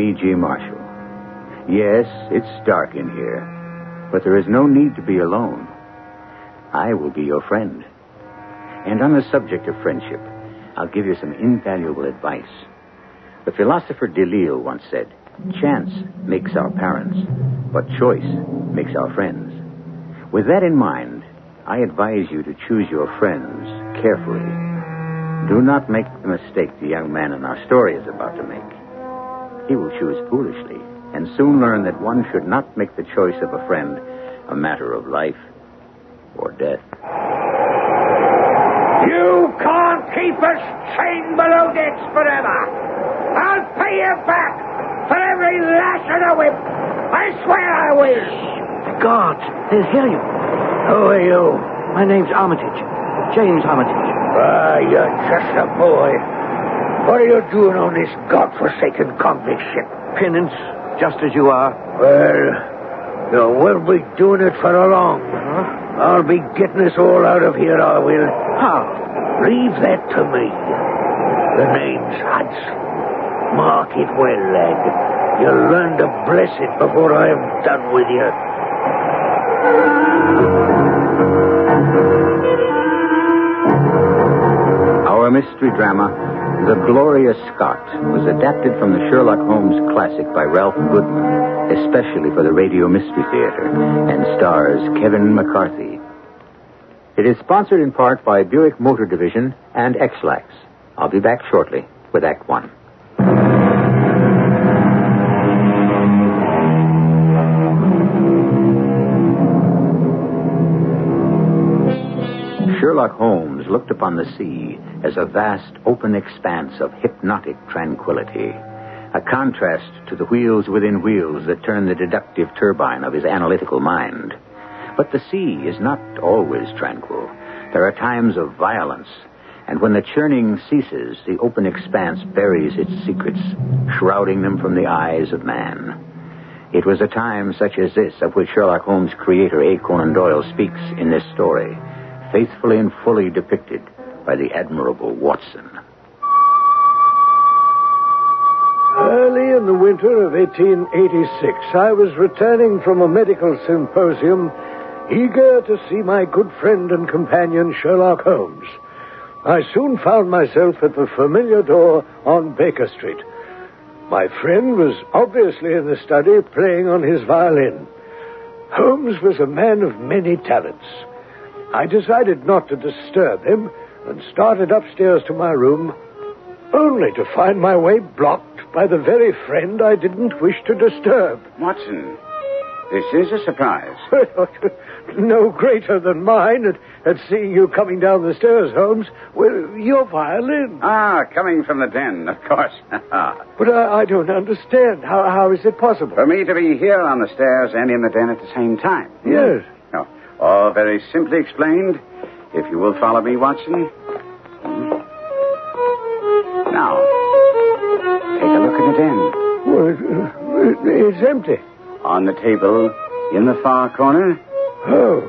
Welcome. I'm Marshall. Yes, it's dark in here, but there is no need to be alone. I will be your friend. And on the subject of friendship, I'll give you some invaluable advice. The philosopher Delille once said, Chance makes our parents, but choice makes our friends. With that in mind, I advise you to choose your friends carefully. Do not make the mistake the young man in our story is about to make. He will choose foolishly and soon learn that one should not make the choice of a friend a matter of life or death. You can't keep us chained below decks forever. I'll pay you back for every lash of the whip. I swear I will. The guards, they'll hear you. Who are you? My name's Armitage. James Armitage. Ah, you're just a boy. What are you doing on this godforsaken convict ship? Penance, just as you are. Well, you will be doing it for a long. I'll be getting us all out of here, I will. How? Leave that to me. The name's Hudson. Mark it well, lad. You'll learn to bless it before I am done with you. Our mystery drama, The Gloria Scott, was adapted from the Sherlock Holmes classic by Ralph Goodman, especially for the Radio Mystery Theater, and stars Kevin McCarthy. It is sponsored in part by Buick Motor Division and Ex-Lax. I'll be back shortly with Act One. Sherlock Holmes looked upon the sea as a vast open expanse of hypnotic tranquility, a contrast to the wheels within wheels that turn the deductive turbine of his analytical mind. But the sea is not always tranquil. There are times of violence, and when the churning ceases, the open expanse buries its secrets, shrouding them from the eyes of man. It was a time such as this of which Sherlock Holmes' creator, A. Conan Doyle, speaks in this story, faithfully and fully depicted by the admirable Watson. Early in the winter of 1886, I was returning from a medical symposium, eager to see my good friend and companion Sherlock Holmes. I soon found myself at the familiar door on Baker Street. My friend was obviously in the study playing on his violin. Holmes was a man of many talents. I decided not to disturb him and started upstairs to my room, only to find my way blocked by the very friend I didn't wish to disturb. Watson, this is a surprise. no greater than mine at, at seeing you coming down the stairs, Holmes. Well, your violin. Ah, coming from the den, of course. But I, I don't understand. How, how is it possible? For me to be here on the stairs and in the den at the same time. Yes. No, all very simply explained. If you will follow me, Watson. Now, take a look in the den. Well, it, it, it's empty. On the table, in the far corner, Oh,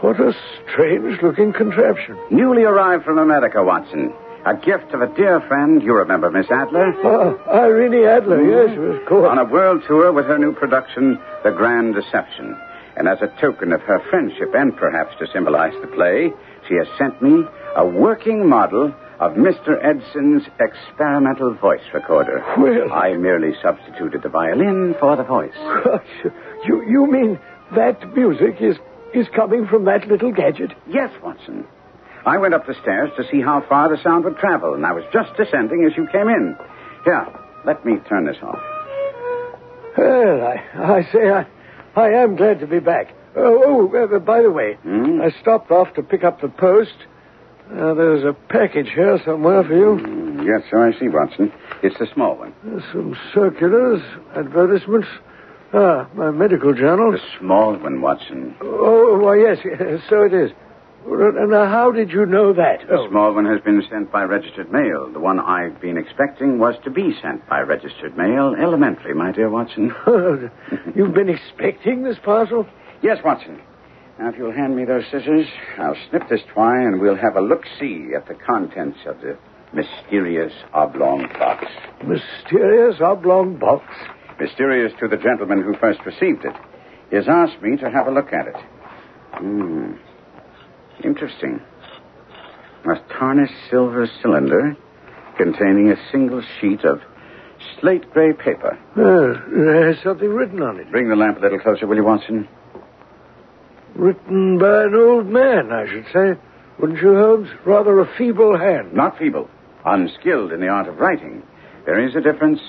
what a strange looking contraption. newly arrived from America, Watson. A gift of a dear friend. You remember Miss Adler? Ah, Irene Adler, yes, of course. On a world tour with her new production, The Grand Deception. And as a token of her friendship and perhaps to symbolize the play, she has sent me a working model of Mr. Edison's experimental voice recorder. Well- I merely substituted the violin for the voice. Gosh, you, you mean that music is, is coming from that little gadget? Yes, Watson. I went up the stairs to see how far the sound would travel, and I was just descending as you came in. Here, let me turn this off. Well, I, I say, I, I am glad to be back. Oh, oh uh, by the way, Hmm? I stopped off to pick up the post. Uh, there's a package here somewhere for you. Yes, so I see, Watson. It's the small one. Some circulars, advertisements. Ah, my medical journal. The small one, Watson. Oh, why, yes, so it is. Now, how did you know that? The small one has been sent by registered mail. The one I've been expecting was to be sent by registered mail elementary, my dear Watson. You've been expecting this parcel? Yes, Watson. Now, if you'll hand me those scissors, I'll snip this twine and we'll have a look-see at the contents of the mysterious oblong box. Mysterious oblong box. Mysterious to the gentleman who first received it. He has asked me to have a look at it. Hmm. Interesting. A tarnished silver cylinder containing a single sheet of slate gray paper. Uh, has something written on it. Bring the lamp a little closer, will you, Watson? Written by an old man, I should say. Wouldn't you, Holmes? Rather a feeble hand. Not feeble. Unskilled in the art of writing. There is a difference.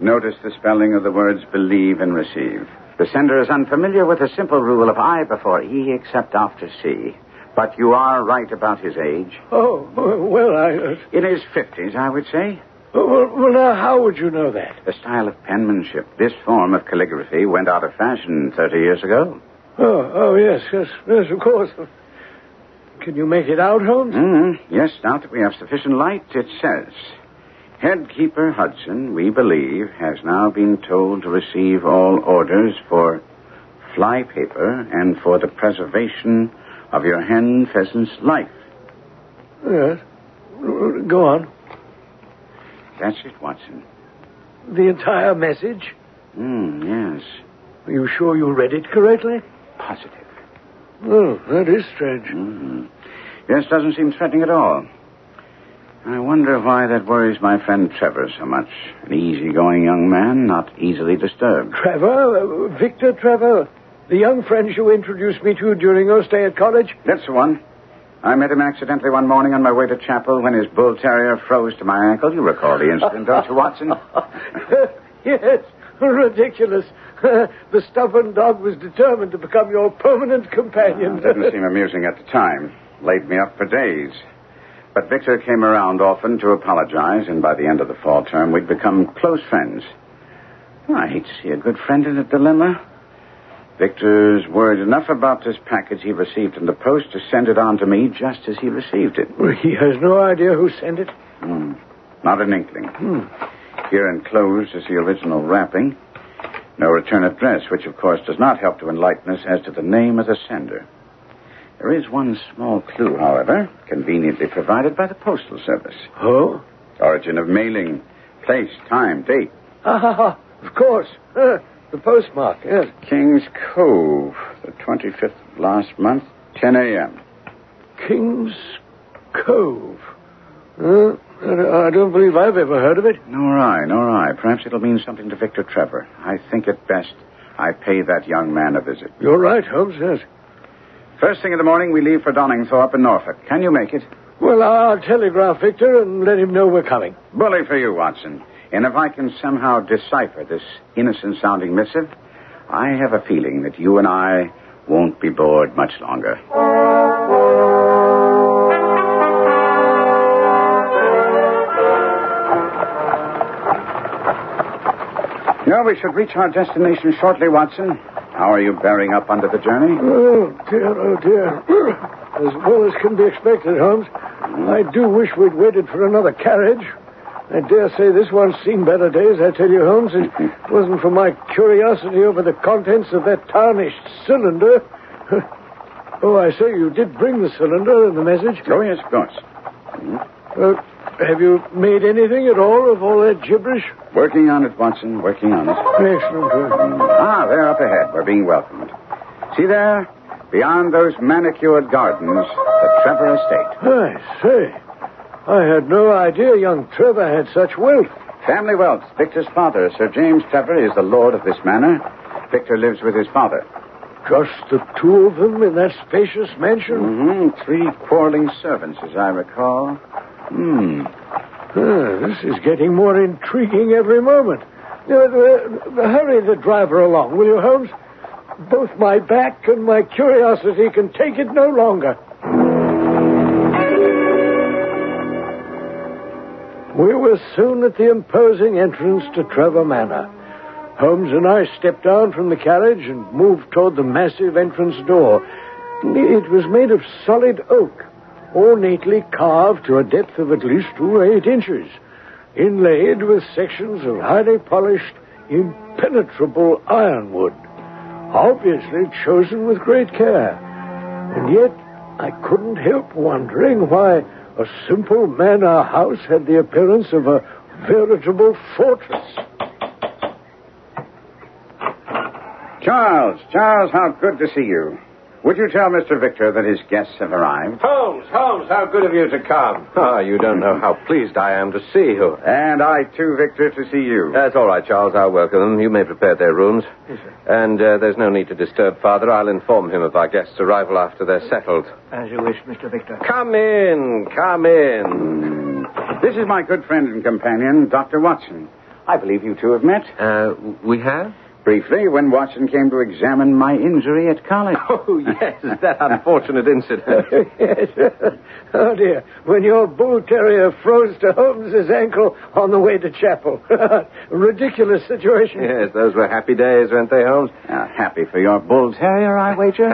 Notice the spelling of the words believe and receive. The sender is unfamiliar with the simple rule of I before E except after C. But you are right about his age. Oh, well, I. Uh, In his fifties, I would say. well, well, now, how would you know that? The style of penmanship, this form of calligraphy, went out of fashion 30 years ago. Oh, oh, yes, yes, yes, of course. Can you make it out, Holmes? Mm, yes, now that we have sufficient light, it says Headkeeper Hudson, we believe, has now been told to receive all orders for fly paper and for the preservation of your hen pheasant's life. Yes. Go on. That's it, Watson. The entire message? Mm, yes, Are you sure you read it correctly? positive. Oh, that is strange. hmm Yes, doesn't seem threatening at all. I wonder why that worries my friend Trevor so much. An easygoing young man, not easily disturbed. Trevor? Uh, Victor Trevor? The young friend you introduced me to during your stay at college? That's the one. I met him accidentally one morning on my way to chapel when his bull terrier froze to my ankle. You recall the incident, don't you, Watson? yes, ridiculous. the stubborn dog was determined to become your permanent companion. It didn't seem amusing at the time. Laid me up for days. But Victor came around often to apologize, and by the end of the fall term, we'd become close friends. I hate to see a good friend in a dilemma. Victor's worried enough about this package he received in the post to send it on to me just as he received it. He has no idea who sent it. Hmm. Not an inkling. Here enclosed is the original wrapping. No return address, which of course does not help to enlighten us as to the name of the sender. There is one small clue, however, conveniently provided by the Postal Service. Oh? Origin of mailing, place, time, date. Ah, ha, ha. Of course. The postmark, yes. King's Cove, the 25th of last month, 10 a.m. King's Cove. Uh, I don't believe I've ever heard of it. Nor I, nor I. Perhaps it'll mean something to Victor Trevor. I think it best I pay that young man a visit. You're right, Holmes, yes. First thing in the morning, we leave for Donningthorpe in Norfolk. Can you make it? Well, I'll telegraph Victor and let him know we're coming. Bully for you, Watson. And if I can somehow decipher this innocent sounding missive, I have a feeling that you and I won't be bored much longer. No, we should reach our destination shortly, Watson. How are you bearing up under the journey? Oh, dear, oh, dear. as well as can be expected, Holmes. I do wish we'd waited for another carriage. I dare say this one's seen better days, I tell you, Holmes. It wasn't for my curiosity over the contents of that tarnished cylinder. oh, I say, you did bring the cylinder and the message. Oh, yes, of course. Have you made anything at all of all that gibberish? Working on it, Watson, working on it. Excellent. Ah, there up ahead. We're being welcomed. See there? Beyond those manicured gardens, the Trevor estate. I say, I had no idea young Trevor had such wealth. Family wealth. Victor's father, Sir James Trevor, is the lord of this manor. Victor lives with his father. Just the two of them in that spacious mansion? Mm-hmm. Three quarreling servants, as I recall. Hmm. Ah, this is getting more intriguing every moment. Uh, uh, hurry the driver along, will you, Holmes? Both my back and my curiosity can take it no longer. We were soon at the imposing entrance to Trevor Manor. Holmes and I stepped down from the carriage and moved toward the massive entrance door. It was made of solid oak, ornately carved to a depth of at least two or eight inches, inlaid with sections of highly polished, impenetrable ironwood, obviously chosen with great care. And yet, I couldn't help wondering why a simple manor house had the appearance of a veritable fortress. Charles, Charles, how good to see you. Would you tell Mr. Victor that his guests have arrived? Holmes, Holmes, how good of you to come. Oh, you don't know how pleased I am to see you. And I, too, Victor, to see you. That's all right, Charles. I'll welcome them. You may prepare their rooms. Yes, sir. and uh, there's no need to disturb Father. I'll inform him of our guests' arrival after they're settled. As you wish, Mr. Victor. Come in, come in. This is my good friend and companion, Dr. Watson. I believe you two have met. Uh, we have? Briefly when Watson came to examine my injury at college. Oh, yes, that unfortunate incident. yes. Oh, dear. When your bull terrier froze to Holmes's ankle on the way to chapel. Ridiculous situation. Yes, those were happy days, weren't they, Holmes? Uh, happy for your bull terrier, I wager.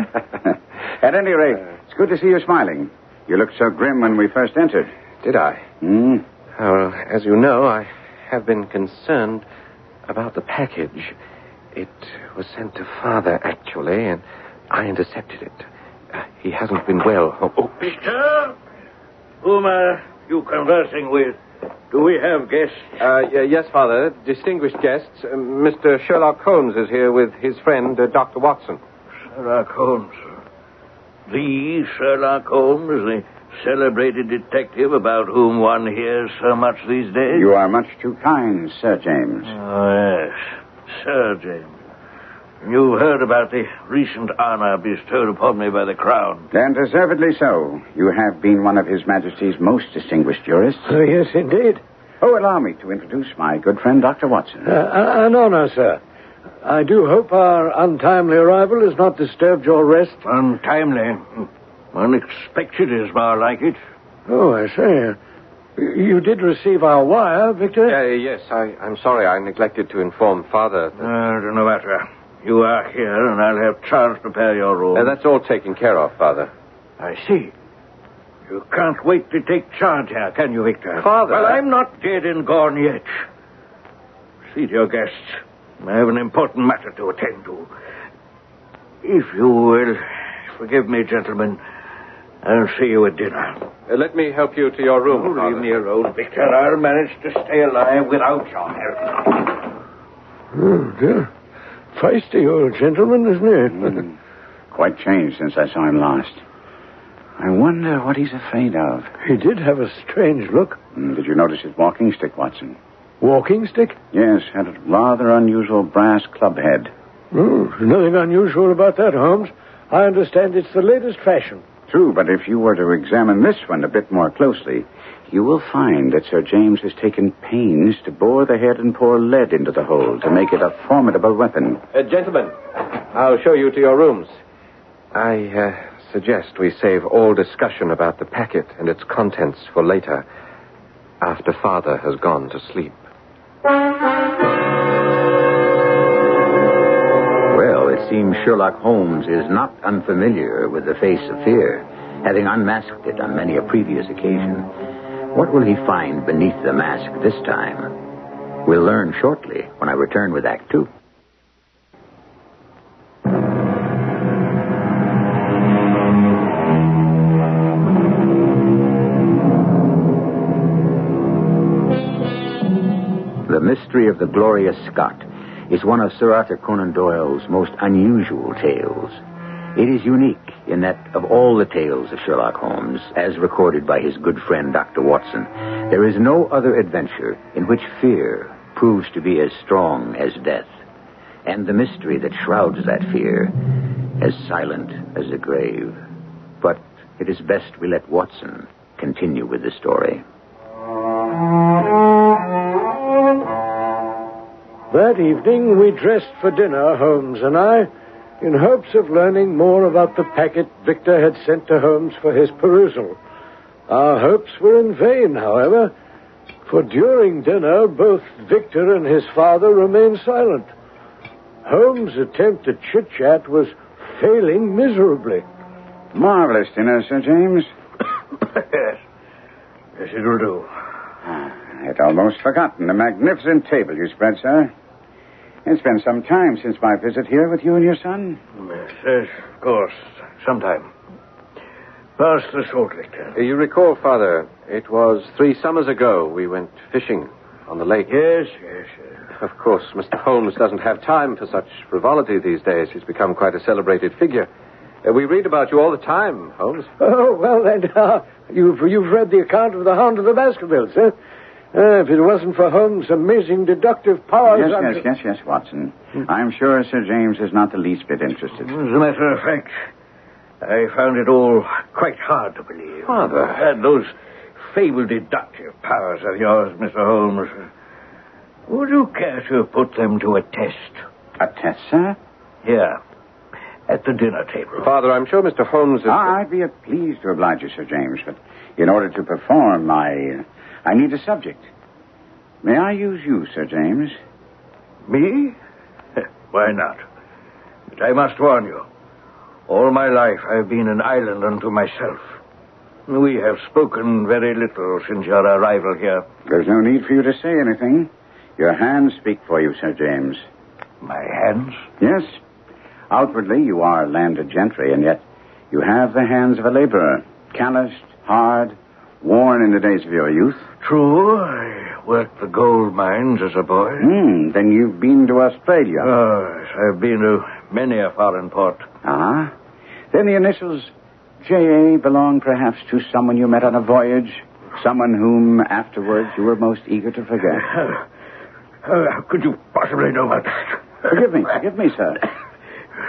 at any rate, it's good to see you smiling. You looked so grim when we first entered. Did I? Hmm. Well, as you know, I have been concerned about the package. It was sent to Father, actually, and I intercepted it. Uh, he hasn't been well. Oh, oh. Victor? Whom are you conversing with? Do we have guests? Uh, yes, Father. Distinguished guests. Uh, Mr. Sherlock Holmes is here with his friend, uh, Dr. Watson. Sherlock Holmes. The Sherlock Holmes, the celebrated detective about whom one hears so much these days? You are much too kind, Sir James. Oh, yes. Sir James. You've heard about the recent honor bestowed upon me by the Crown. And deservedly so. You have been one of His Majesty's most distinguished jurists. Oh, yes, indeed. Oh, allow me to introduce my good friend, Dr. Watson. Uh, an honor, sir. I do hope our untimely arrival has not disturbed your rest. Untimely? Unexpected is more like it. Oh, I say. You did receive our wire, Victor? Uh, yes, I, I'm sorry I neglected to inform Father. That... Uh, no matter. You are here, and I'll have Charles prepare your room. Uh, that's all taken care of, Father. I see. You can't wait to take charge here, can you, Victor? Father. Well, I'm not dead and gone yet. See to your guests. I have an important matter to attend to. If you will, forgive me, gentlemen. I'll see you at dinner. Uh, let me help you to your room. Oh, leave me alone, Victor. I'll manage to stay alive without your help. Oh, dear. Feisty old gentleman, isn't he? Mm. Quite changed since I saw him last. I wonder what he's afraid of. He did have a strange look. Mm, did you notice his walking stick, Watson? Walking stick? Yes, had a rather unusual brass club head. Oh, nothing unusual about that, Holmes. I understand it's the latest fashion. True, but if you were to examine this one a bit more closely, you will find that Sir James has taken pains to bore the head and pour lead into the hole to make it a formidable weapon. Uh, gentlemen, I'll show you to your rooms. I uh, suggest we save all discussion about the packet and its contents for later, after Father has gone to sleep. Sherlock Holmes is not unfamiliar with the face of fear, having unmasked it on many a previous occasion. What will he find beneath the mask this time? We'll learn shortly when I return with Act Two. The Mystery of the Gloria Scott is one of Sir Arthur Conan Doyle's most unusual tales. It is unique in that of all the tales of Sherlock Holmes, as recorded by his good friend Dr. Watson, there is no other adventure in which fear proves to be as strong as death, and the mystery that shrouds that fear as silent as the grave. But it is best we let Watson continue with the story. That evening, we dressed for dinner, Holmes and I, in hopes of learning more about the packet Victor had sent to Holmes for his perusal. Our hopes were in vain, however, For during dinner, both Victor and his father remained silent. Holmes' attempt at chit chat was failing miserably. Marvelous dinner, Sir James. yes. Yes, it'll do. Ah, I'd almost forgotten the magnificent table you spread, sir. It's been some time since my visit here with you and your son. Yes, yes, of course. Sometime. Pass the salt, Victor. You recall, Father, it was three summers ago we went fishing on the lake. Yes, yes, yes. Of course, Mr. Holmes doesn't have time for such frivolity these days. He's become quite a celebrated figure. Uh, we read about you all the time, Holmes. Oh, well, then, uh, you've, you've read the account of the Hound of the Baskervilles, eh? Uh, if it wasn't for Holmes' amazing deductive powers... Yes, I'm- yes, yes, yes, Watson. I'm sure Sir James is not the least bit interested. As a matter of fact, I found it all quite hard to believe. Father. Had those fabled deductive powers of yours, Mr. Holmes. Would you care to put them to a test? A test, sir? Here, at the dinner table. Father, I'm sure Mr. Holmes is. Ah, I'd be pleased to oblige you, Sir James, but in order to perform, I, I need a subject. May I use you, Sir James? Me? Why not? But I must warn you. All my life I've been an island unto myself. We have spoken very little since your arrival here. There's no need for you to say anything. Your hands speak for you, Sir James. My hands? Yes. Outwardly, you are landed gentry, and yet you have the hands of a laborer. Calloused, hard, worn in the days of your youth. True, I worked the gold mines as a boy. Hmm, then you've been to Australia. Oh, yes, I've been to many a foreign port. Ah. Then the initials J.A. belong perhaps to someone you met on a voyage, someone whom afterwards you were most eager to forget. How, how, how could you possibly know about that? Forgive me, forgive me, sir.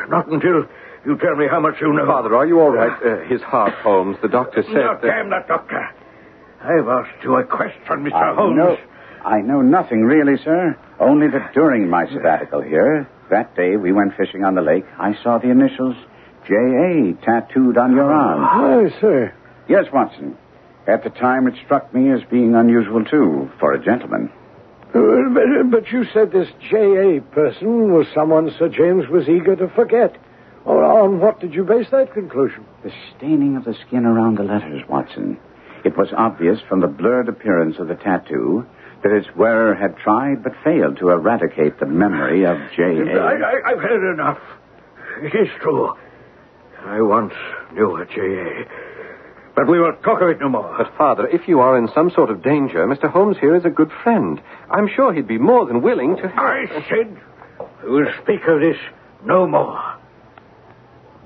Not until you tell me how much you know. Father, are you all right? Uh, his heart, Holmes. The doctor said No, that. damn that doctor. I've asked you a question, Mr. I Holmes. know, I know nothing really, sir. Only that during my sabbatical here, that day we went fishing on the lake, I saw the initials J.A. tattooed on your arm. Aye, sir. Yes, Watson. At the time, it struck me as being unusual, too, for a gentleman. Uh, but, but you said this J.A. person was someone Sir James was eager to forget. On what did you base that conclusion? The staining of the skin around the letters, Watson. It was obvious from the blurred appearance of the tattoo that its wearer had tried but failed to eradicate the memory of I, J.A. I, I've heard enough. It is true. I once knew a J.A. But we won't talk of it no more. But, Father, if you are in some sort of danger, Mr. Holmes here is a good friend. I'm sure he'd be more than willing to help. I said I will speak of this no more.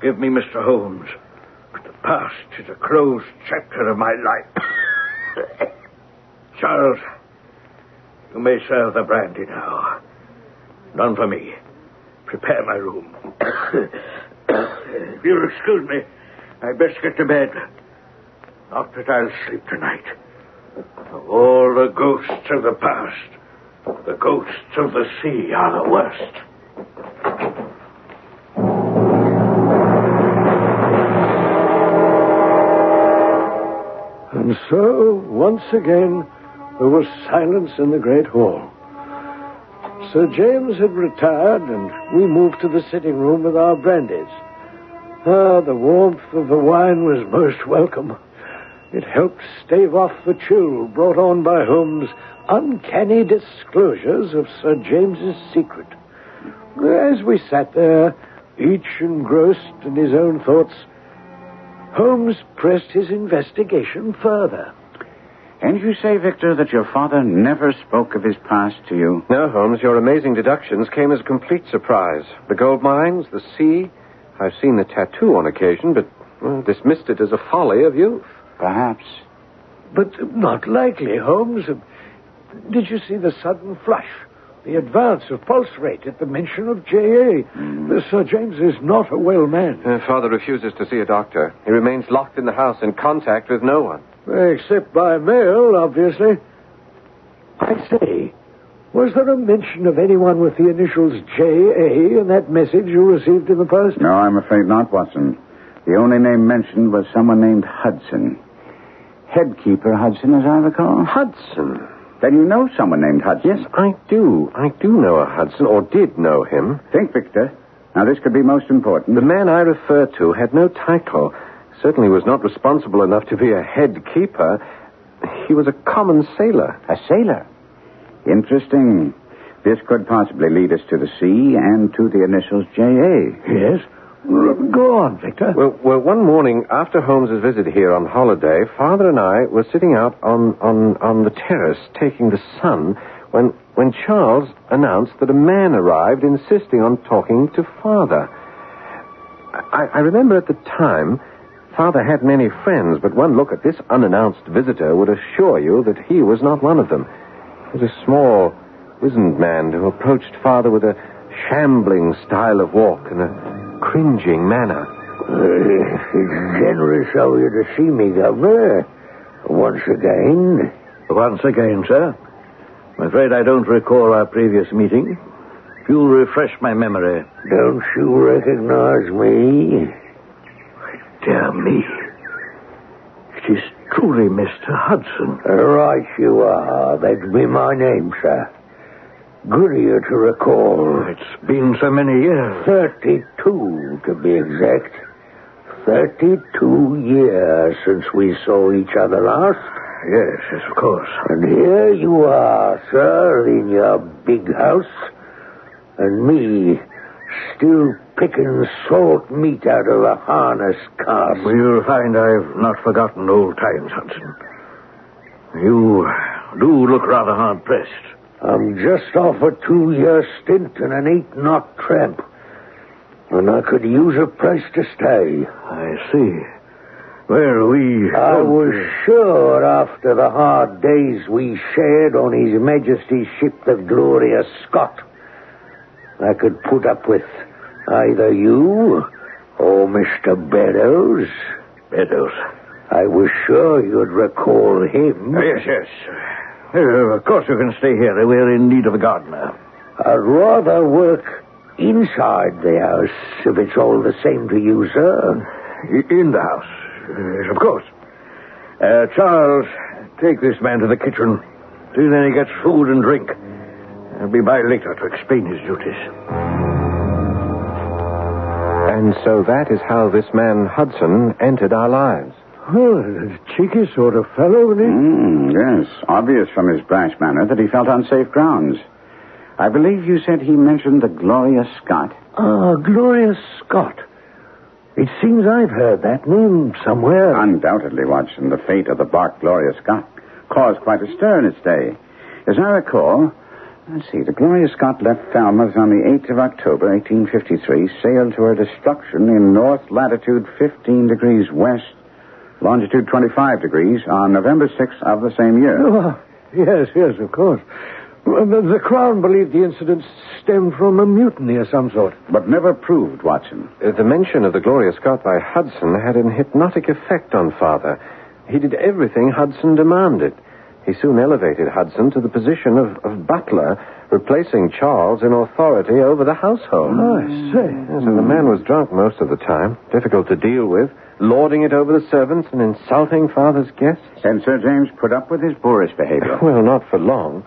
Give me Mr. Holmes. Past is a closed chapter of my life. Charles, you may serve the brandy now. None for me. Prepare my room. if you'll excuse me, I'd best get to bed. Not that I'll sleep tonight. All the ghosts of the past, the ghosts of the sea are the worst. And so, once again, there was silence in the great hall. Sir James had retired, and we moved to the sitting room with our brandies. Ah, the warmth of the wine was most welcome. It helped stave off the chill brought on by Holmes' uncanny disclosures of Sir James's secret. As we sat there, each engrossed in his own thoughts, Holmes pressed his investigation further. And you say, Victor, that your father never spoke of his past to you? No, Holmes, your amazing deductions came as a complete surprise. The gold mines, the sea. I've seen the tattoo on occasion, but well, dismissed it as a folly of youth. Perhaps. But not likely, Holmes. Did you see the sudden flush? The advance of pulse rate at the mention of J.A. The Sir James is not a well man. Uh, father refuses to see a doctor. He remains locked in the house in contact with no one. Except by mail, obviously. I say, was there a mention of anyone with the initials J.A. in that message you received in the post? No, I'm afraid not, Watson. The only name mentioned was someone named Hudson. Headkeeper Hudson, as I recall. Hudson. Then you know someone named Hudson. Yes, I do. I do know a Hudson, or did know him. Think, Victor. Now, this could be most important. The man I refer to had no title. Certainly was not responsible enough to be a head keeper. He was a common sailor. A sailor. Interesting. This could possibly lead us to the sea and to the initials J.A. Yes? Go on, Victor. Well, well, one morning after Holmes's visit here on holiday, Father and I were sitting out on, on, on the terrace taking the sun when, when Charles announced that a man arrived insisting on talking to Father. I, I remember at the time, Father had many friends, but one look at this unannounced visitor would assure you that he was not one of them. He was a small, wizened man who approached Father with a shambling style of walk and a cringing manner. Uh, it's generous of you to see me, Governor. Once again. Once again, sir. I'm afraid I don't recall our previous meeting. If you'll refresh my memory. Don't you recognize me? Dear me. It is truly Mr. Hudson. Right you are. That'd be my name, sir. Good of to recall. It's been so many years. Thirty-two, to be exact. Thirty-two years since we saw each other last. Yes, yes, of course. And here you are, sir, in your big house. And me, still picking salt meat out of a harness cask. Well, you'll find I've not forgotten old times, Hudson. You do look rather hard pressed. I'm just off a two-year stint in an eight-knot tramp. And I could use a place to stay. I see. Well, we. I was sure after the hard days we shared on His Majesty's ship, the Gloria Scott, I could put up with either you or Mr. Beddoes. Beddoes. I was sure you'd recall him. Yes, yes. Uh, of course you can stay here. We're in need of a gardener. I'd rather work inside the house, if it's all the same to you, sir. In the house. Yes, of course. Uh, Charles, take this man to the kitchen. See then he gets food and drink. I'll be by later to explain his duties. And so that is how this man Hudson entered our lives. Well, a cheeky sort of fellow, isn't he? Mm, yes. Obvious from his brash manner that he felt on safe grounds. I believe you said he mentioned the Gloria Scott. Ah, Gloria Scott. It seems I've heard that name somewhere. Undoubtedly, Watson, the fate of the bark Gloria Scott caused quite a stir in its day. As I recall, let's see, the Gloria Scott left Falmouth on the 8th of October, 1853, sailed to her destruction in north latitude 15 degrees west, longitude 25 degrees, on November 6th of the same year. Oh, yes, yes, of course. The, the Crown believed the incident stemmed from a mutiny of some sort. But never proved, Watson. Uh, The mention of the Gloria Scott by Hudson had an hypnotic effect on Father. He did everything Hudson demanded. He soon elevated Hudson to the position of, of butler, replacing Charles in authority over the household. I say. Yes, and the man was drunk most of the time, difficult to deal with, lording it over the servants and insulting Father's guests. And Sir James put up with his boorish behavior. Well, not for long.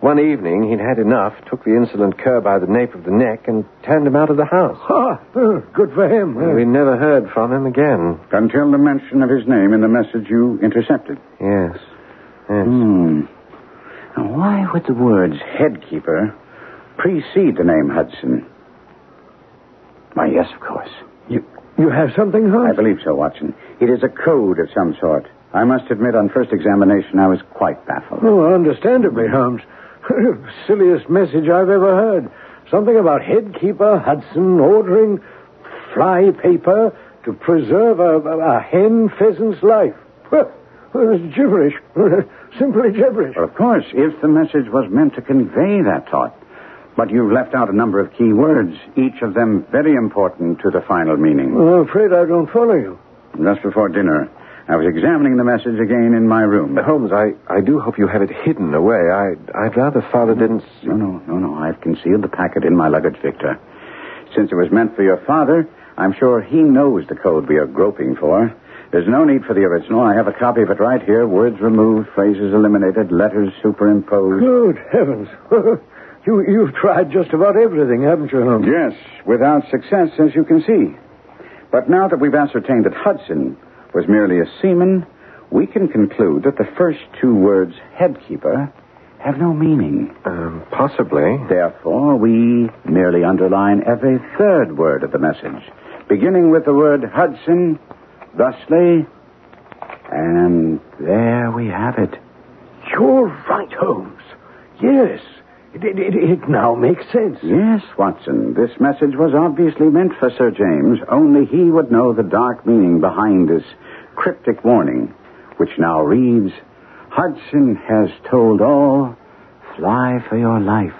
One evening, he'd had enough, took the insolent cur by the nape of the neck, and turned him out of the house. Ah, oh, good for him. We never heard from him again. Until the mention of his name in the message you intercepted. Yes. Yes. Hmm. Now, why would the words headkeeper precede the name Hudson? Why, yes, of course. You, you have something, Holmes? I believe so, Watson. It is a code of some sort. I must admit, on first examination, I was quite baffled. Oh, understandably, Holmes. Silliest message I've ever heard. Something about headkeeper Hudson ordering fly paper to preserve a, a, a hen pheasant's life. Well, it's gibberish. Simply gibberish. Well, of course, if the message was meant to convey that thought. But you've left out a number of key words, each of them very important to the final meaning. Well, I'm afraid I don't follow you. Just before dinner, I was examining the message again in my room. Uh, Holmes, I, I do hope you have it hidden away. I, I'd rather Father didn't. No, no, no, no. I've concealed the packet in my luggage, Victor. Since it was meant for your father, I'm sure he knows the code we are groping for. There's no need for the original. I have a copy of it right here. Words removed, phrases eliminated, letters superimposed. Good heavens. you, you've tried just about everything, haven't you, Holmes? Yes, without success, as you can see. But now that we've ascertained that Hudson was merely a seaman, we can conclude that the first two words, headkeeper, have no meaning. Um, possibly. Therefore, we merely underline every third word of the message, beginning with the word Hudson, thusly, and there we have it. You're right, Holmes. Yes. It, it, it, now makes sense. Yes, Watson, this message was obviously meant for Sir James. Only he would know the dark meaning behind this cryptic warning, which now reads Hudson has told all. Fly for your life.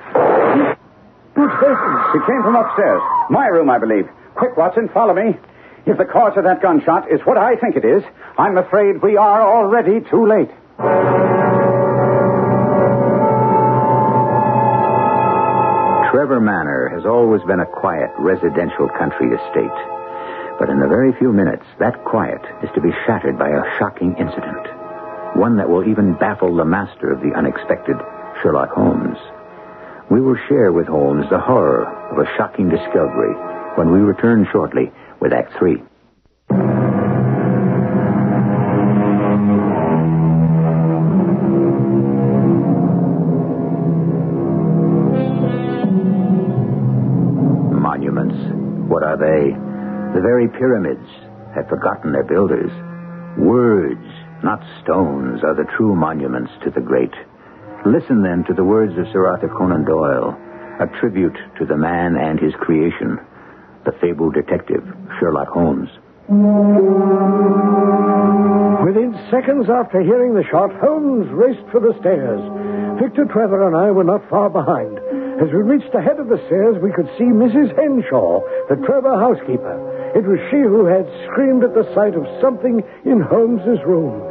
It came from upstairs. My room, I believe. Quick, Watson, follow me. If the cause of that gunshot is what I think it is, I'm afraid we are already too late. Trevor Manor has always been a quiet residential country estate. But in a very few minutes, that quiet is to be shattered by a shocking incident. One that will even baffle the master of the unexpected, Sherlock Holmes. We will share with Holmes the horror of a shocking discovery when we return shortly with Act Three. Very pyramids have forgotten their builders. Words, not stones, are the true monuments to the great. Listen then to the words of Sir Arthur Conan Doyle, a tribute to the man and his creation, the fabled detective Sherlock Holmes. Within seconds after hearing the shot, Holmes raced for the stairs. Victor Trevor and I were not far behind. As we reached the head of the stairs, we could see Mrs. Henshaw, the Trevor housekeeper. It was she who had screamed at the sight of something in Holmes's room.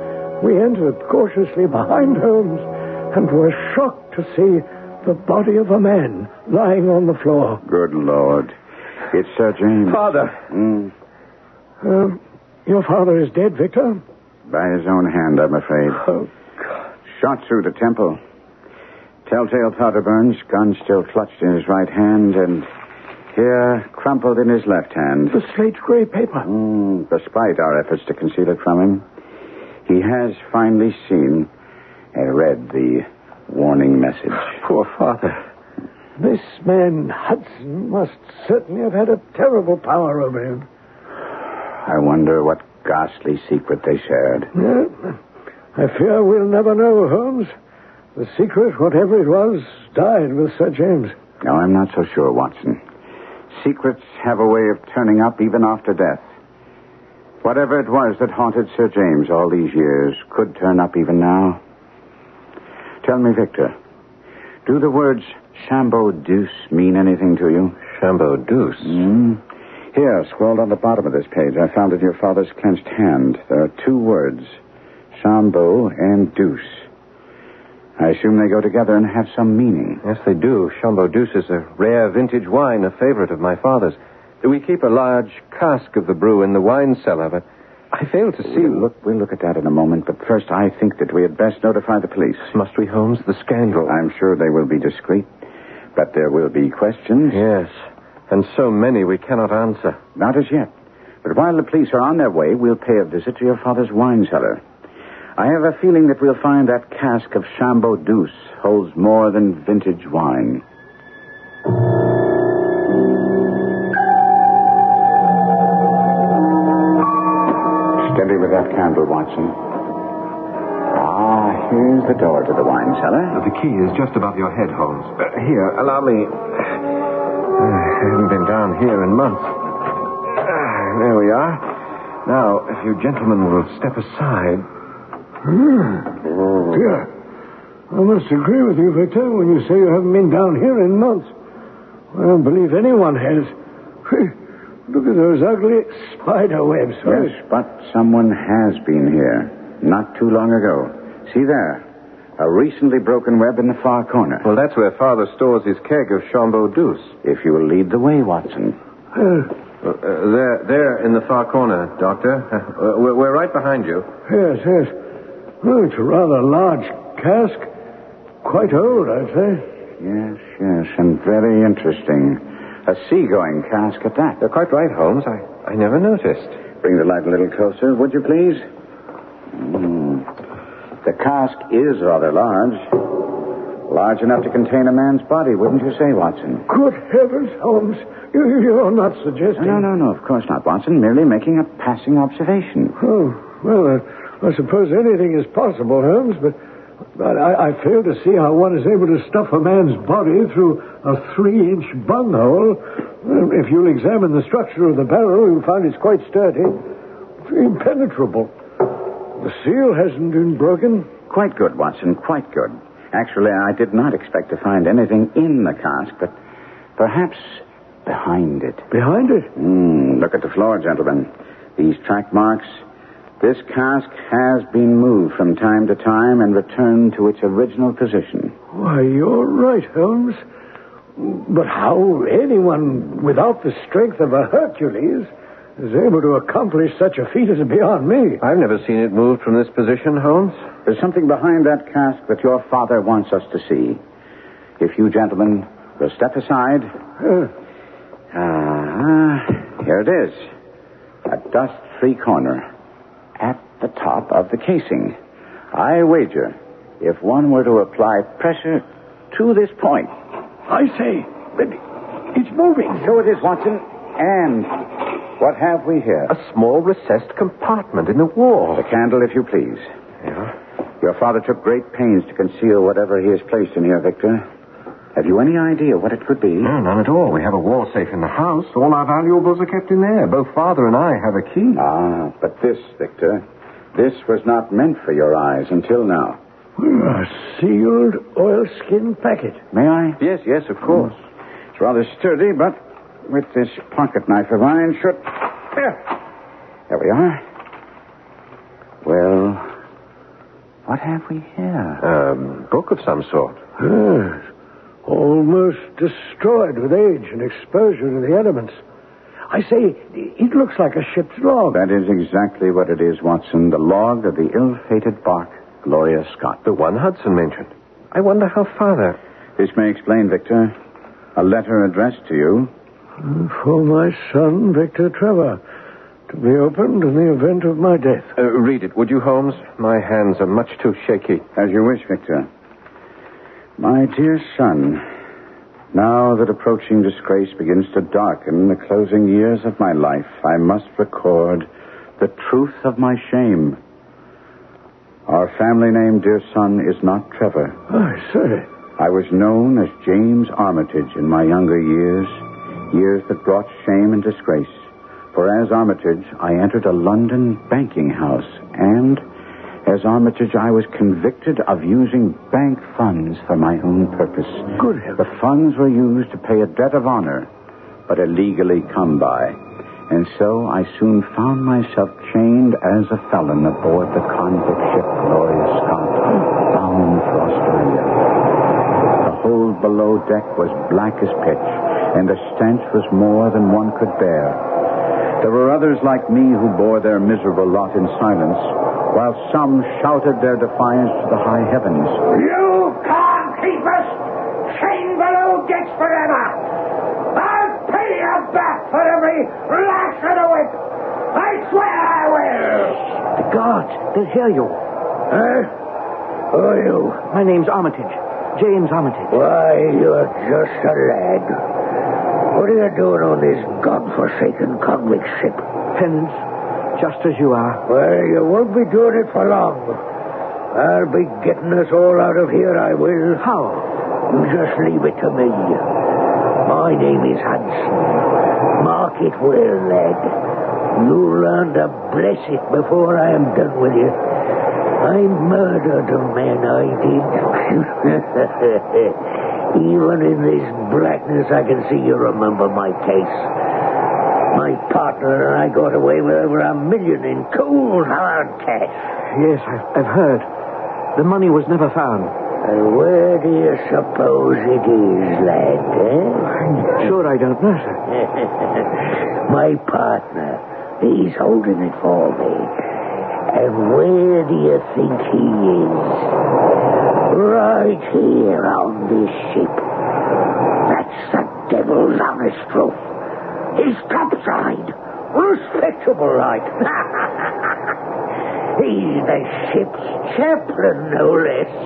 We entered cautiously behind Holmes and were shocked to see the body of a man lying on the floor. Good Lord. It's Sir James. Father. Mm, Uh, your father is dead, Victor? by his own hand, I'm afraid. Oh, God. Shot through the temple. Telltale powder burns, gun still clutched in his right hand, and here, crumpled in his left hand. the slate gray paper. Mm, despite our efforts to conceal it from him, he has finally seen and read the warning message. Poor father. This man, Hudson, must certainly have had a terrible power over him. I wonder what ghastly secret they shared. Yeah, I fear we'll never know, Holmes. The secret, whatever it was, died with Sir James. No, I'm not so sure, Watson. Secrets have a way of turning up even after death. Whatever it was that haunted Sir James all these years could turn up even now. Tell me, Victor, do the words Chambeau Deuce mean anything to you? Chambeau Deuce. Mm. Here, scrawled on the bottom of this page, I found in your father's clenched hand. There are two words Chambeau and Deuce. I assume they go together and have some meaning. Yes, they do. Chambeau is a rare vintage wine, a favorite of my father's. Do we keep a large cask of the brew in the wine cellar, but I fail to see. We'll look, we'll look at that in a moment, but first I think that we had best notify the police. Must we, Holmes? The scandal. I'm sure they will be discreet, but there will be questions. Yes. And so many we cannot answer. Not as yet. But while the police are on their way, we'll pay a visit to your father's wine cellar. I have a feeling that we'll find that cask of Chambeau Deuce holds more than vintage wine. Steady with that candle, Watson. Ah, here's the door to the wine cellar. The key is just above your head, Holmes. Uh, here, allow me. Uh, I haven't been down here in months. Ah, there we are. Now, if you gentlemen will step aside. Yeah. I must agree with you, Victor, when you say you haven't been down here in months. I don't believe anyone has. Look at those ugly spider webs. Yes, but someone has been here not too long ago. See there. A recently broken web in the far corner. Well, that's where Father stores his keg of Chambeau Deuce. If you will lead the way, Watson. Uh, Uh, there, there in the far corner, Doctor. Uh, we're, we're right behind you. Yes, yes. Oh, it's a rather large cask. Quite old, I'd say. Yes, yes, and very interesting. A seagoing cask at that. You're quite right, Holmes. I, I never noticed. Bring the light a little closer, would you please? Mm. The cask is rather large. Large enough to contain a man's body, wouldn't you say, Watson? Good heavens, Holmes. You, you're not suggesting. No, no, no, of course not, Watson. Merely making a passing observation. Oh, well, uh, I suppose anything is possible, Holmes, but, but I, I fail to see how one is able to stuff a man's body through a three-inch bunghole. Um, If you'll examine the structure of the barrel, you'll find it's quite sturdy. Impenetrable. The seal hasn't been broken. Quite good, Watson, quite good. Actually, I did not expect to find anything in the cask, but perhaps behind it. Behind it? Hmm, look at the floor, gentlemen. These track marks. This cask has been moved from time to time and returned to its original position. Why, you're right, Holmes. But how anyone without the strength of a Hercules is able to accomplish such a feat is beyond me. I've never seen it moved from this position, Holmes. There's something behind that cask that your father wants us to see. If you gentlemen will step aside. Ah, Uh, Ah, here it is. A dust-free corner at the top of the casing. I wager if one were to apply pressure to this point. I say, but it's moving. So it is, Watson. And what have we here? A small recessed compartment in the wall. The candle, if you please. Yeah. Your father took great pains to conceal whatever he has placed in here, Victor. Have you any idea what it could be? No, none at all. We have a wall safe in the house. All our valuables are kept in there. Both father and I have a key. Ah, but this, Victor, this was not meant for your eyes until now. A sealed oilskin packet. May I? Yes, yes, of course. It's rather sturdy, but with this pocket knife of mine, should. There. There we are. Well, what have we here? A book of some sort. Yes. Almost destroyed with age and exposure to the elements. I say, it looks like a ship's log. That is exactly what it is, Watson. The log of the ill-fated bark, Gloria Scott. The one Hudson mentioned. I wonder how far that. This may explain, Victor. A letter addressed to you. For my son, Victor Trevor, to be opened in the event of my death. Uh, read it, would you, Holmes? My hands are much too shaky. As you wish, Victor. My dear son, now that approaching disgrace begins to darken the closing years of my life, I must record the truth of my shame. Our family name, dear son, is not Trevor. I say. I was known as James Armitage in my younger years, years that brought shame and disgrace. For as Armitage, I entered a London banking house, and as Armitage, I was convicted of using bank funds for my own purpose. Good heavens. The funds were used to pay a debt of honor, but illegally come by. And so I soon found myself chained as a felon aboard the convict ship Gloria Scott, bound for Australia. The hold below deck was black as pitch, and the stench was more than one could bear. There were others like me who bore their miserable lot in silence, while some shouted their defiance to the high heavens. You can't keep us chained below decks forever. I'll pay you back for every lash of the whip. I swear I will. The guards, they'll hear you. Eh? Who are you? My name's Armitage. James Armitage. Why, you're just a lad. What are you doing on this godforsaken convict ship? Penance, just as you are. Well, you won't be doing it for long. I'll be getting us all out of here, I will. How? You just leave it to me. My name is Hudson. Mark it well, lad. You'll learn to bless it before I am done with you. I murdered a man, I did. Even in this blackness, I can see you remember my case. My partner and I got away with over a million in cold hard cash. Yes, I've, I've heard. The money was never found. And where do you suppose it is, lad, eh? Sure, I don't know, sir. My partner, he's holding it for me. And where do you think he is? Right here on this ship. That's the devil's honest truth. He's topside. Respectable, right? He's the ship's chaplain, no less.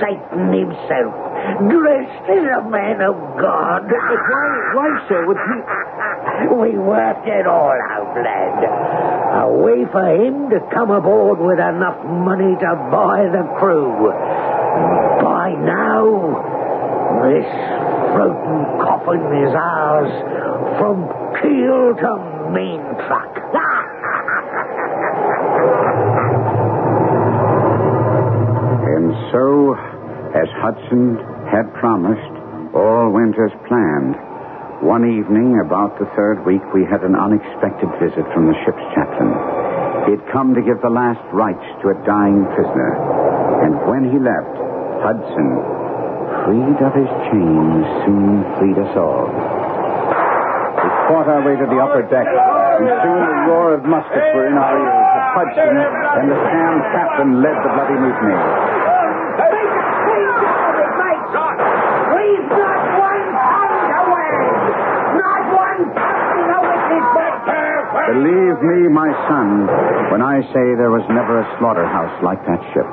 Satan himself, dressed as a man of God. But why, why, sir, would he... We worked it all out, lad. A way for him to come aboard with enough money to buy the crew. By now, this coffin is ours from keel to main truck. And so, as Hudson had promised, all went as planned. One evening, about the third week, we had an unexpected visit from the ship's chaplain. He had come to give the last rites to a dying prisoner. And when he left, Hudson, freed of his chains, soon freed us all. We fought our way to the upper deck, and soon the roar of muskets were in our ears. The Hudson and the Sam captain led the bloody mutiny. We've not one pound to wag. Not one pound to witness but Believe me, my son, when I say there was never a slaughterhouse like that ship.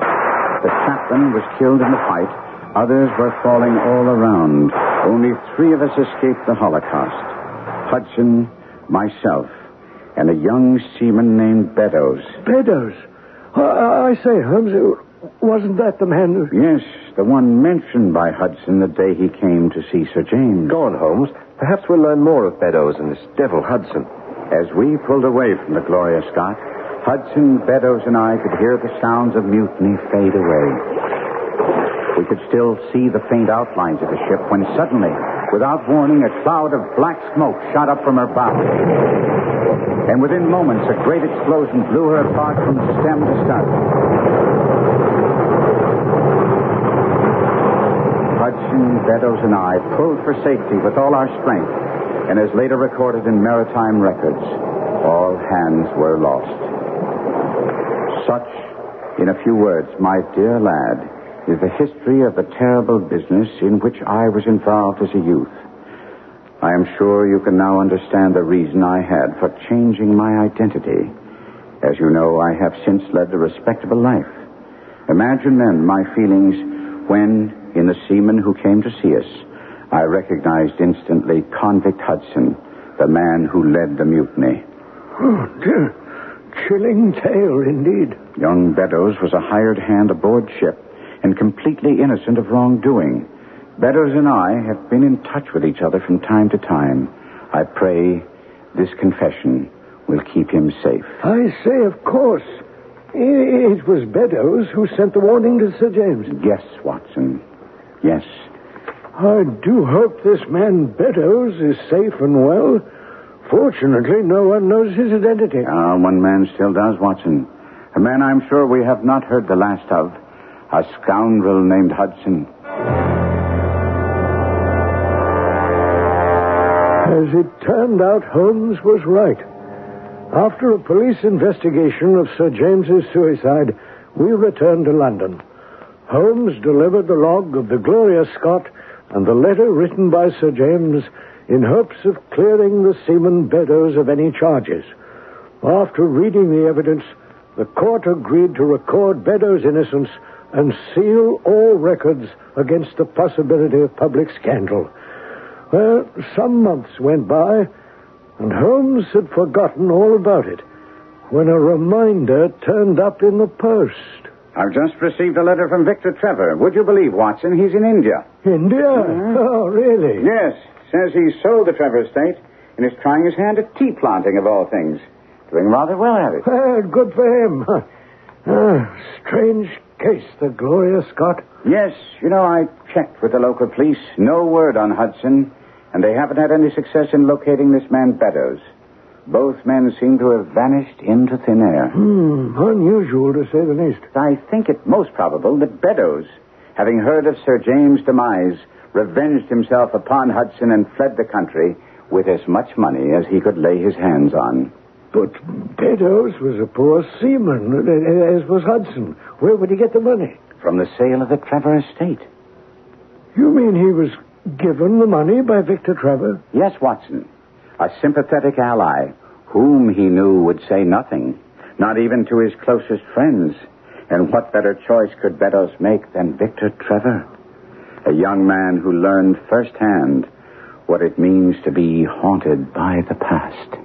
The captain was killed in the fight. Others were falling all around. Only three of us escaped the Holocaust. Hudson, myself, and a young seaman named Beddoes. Beddoes. I, I say, Holmes, wasn't that the man who... Yes, the one mentioned by Hudson the day he came to see Sir James. Go on, Holmes. Perhaps we'll learn more of Beddoes and this devil Hudson. As we pulled away from the Gloria Scott, Hudson, Beddoes, and I could hear the sounds of mutiny fade away. We could still see the faint outlines of the ship when suddenly, without warning, a cloud of black smoke shot up from her bow. And within moments, a great explosion blew her apart from stem to stern. Hudson, Beddoes, and I pulled for safety with all our strength, and as later recorded in maritime records, all hands were lost. Such, in a few words, my dear lad, is the history of the terrible business in which I was involved as a youth. I am sure you can now understand the reason I had for changing my identity. As you know, I have since led a respectable life. Imagine then my feelings when, in the seaman who came to see us, I recognized instantly Convict Hudson, the man who led the mutiny. Oh, dear. Chilling tale, indeed. Young Beddoes was a hired hand aboard ship and completely innocent of wrongdoing. Beddoes and I have been in touch with each other from time to time. I pray this confession will keep him safe. I say, of course. It was Beddoes who sent the warning to Sir James. Yes, Watson. Yes. I do hope this man Beddoes is safe and well. Fortunately, no one knows his identity. Ah, one man still does, Watson. A man I'm sure we have not heard the last of. A scoundrel named Hudson. As it turned out, Holmes was right. After a police investigation of Sir James's suicide, we returned to London. Holmes delivered the log of the Gloria Scott and the letter written by Sir James in hopes of clearing the seaman Beddoes of any charges. After reading the evidence, the court agreed to record Beddoes' innocence and seal all records against the possibility of public scandal. Well, some months went by, and Holmes had forgotten all about it when a reminder turned up in the post. I've just received a letter from Victor Trevor. Would you believe, Watson? He's in India. India? Oh, really? Yes. Says he's sold the Trevor estate and is trying his hand at tea planting, of all things. Doing rather well at it. Well, good for him. Ah, strange case, the Gloria Scott. Yes, you know, I checked with the local police. No word on Hudson, and they haven't had any success in locating this man Beddoes. Both men seem to have vanished into thin air. Hmm, unusual to say the least. I think it most probable that Beddoes, having heard of Sir James' demise, revenged himself upon Hudson and fled the country with as much money as he could lay his hands on. But Beddoes was a poor seaman, as was Hudson. Where would he get the money? From the sale of the Trevor estate. You mean he was given the money by Victor Trevor? Yes, Watson. A sympathetic ally whom he knew would say nothing, not even to his closest friends. And what better choice could Beddoes make than Victor Trevor? A young man who learned firsthand what it means to be haunted by the past.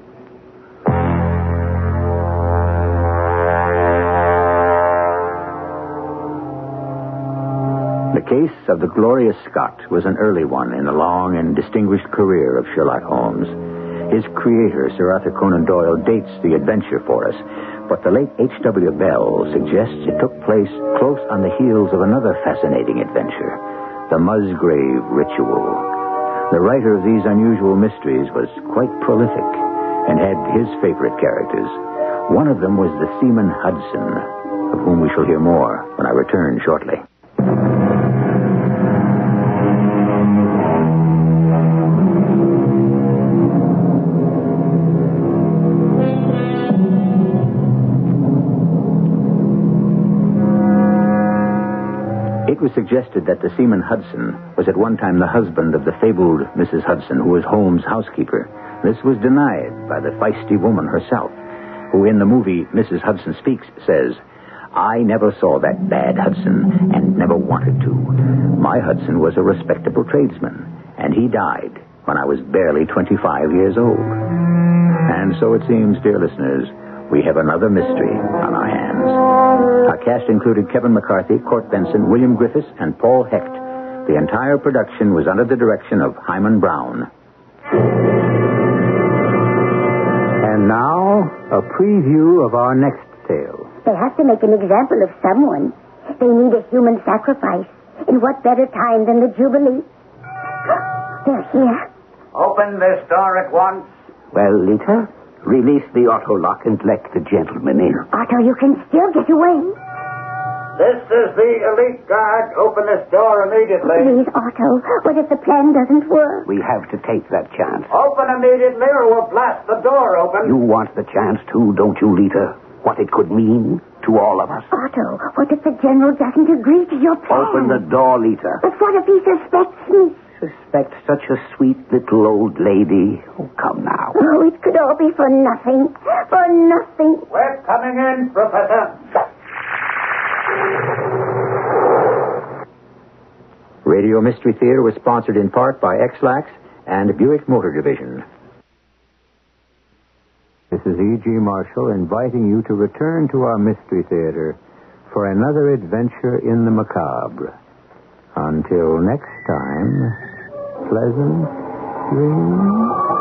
The case of the Gloria Scott was an early one in the long and distinguished career of Sherlock Holmes. His creator, Sir Arthur Conan Doyle, dates the adventure for us, but the late H.W. Bell suggests it took place close on the heels of another fascinating adventure, the Musgrave Ritual. The writer of these unusual mysteries was quite prolific and had his favorite characters. One of them was the seaman Hudson, of whom we shall hear more when I return shortly. Suggested that the seaman Hudson was at one time the husband of the fabled Mrs. Hudson, who was Holmes' housekeeper. This was denied by the feisty woman herself, who in the movie Mrs. Hudson Speaks says, I never saw that bad Hudson and never wanted to. My Hudson was a respectable tradesman, and he died when I was barely 25 years old. And so it seems, dear listeners, we have another mystery on our hands. Our cast included Kevin McCarthy, Court Benson, William Griffiths, and Paul Hecht. The entire production was under the direction of Himan Brown. And now, a preview of our next tale. They have to make an example of someone. They need a human sacrifice. And what better time than the Jubilee? They're here. Open this door at once. Well, Lita, release the auto lock and let the gentleman in. Otto, you can still get away. This is the elite guard. Open this door immediately. Please, Otto. What if the plan doesn't work? We have to take that chance. Open immediately or we'll blast the door open. You want the chance too, don't you, Lita? What it could mean to all of us. Otto, what if the general doesn't agree to your plan? Open the door, Lita. But what if he suspects me? Suspect such a sweet little old lady. Oh, come now. Oh, it could all be for nothing. For nothing. We're coming in, Professor. Radio Mystery Theater was sponsored in part by Ex-Lax and Buick Motor Division. This is E.G. Marshall inviting you to return to our Mystery Theater for another adventure in the macabre. Until next time, pleasant dreams.